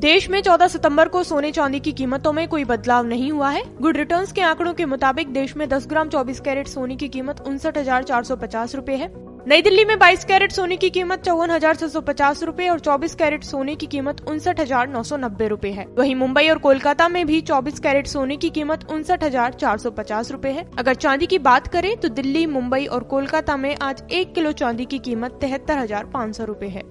देश में 14 सितंबर को सोने चांदी की कीमतों में कोई बदलाव नहीं हुआ है। गुड रिटर्न्स के आंकड़ों के मुताबिक देश में 10 ग्राम 24 कैरेट सोने की कीमत उनसठ हज़ार चार सौ पचास रूपए है। नई दिल्ली में 22 कैरेट सोने की कीमत चौवन हज़ार छह सौ पचास रूपए और 24 कैरेट सोने की कीमत उनसठ हज़ार नौ सौ नब्बे रूपए है। वहीं मुंबई और कोलकाता में भी 24 कैरेट सोने की कीमत उनसठ हज़ार चार सौ पचास रूपए है। अगर चांदी की बात करें तो दिल्ली, मुंबई और कोलकाता में आज एक किलो चांदी की कीमत तिहत्तर हज़ार पाँच सौ रूपए है।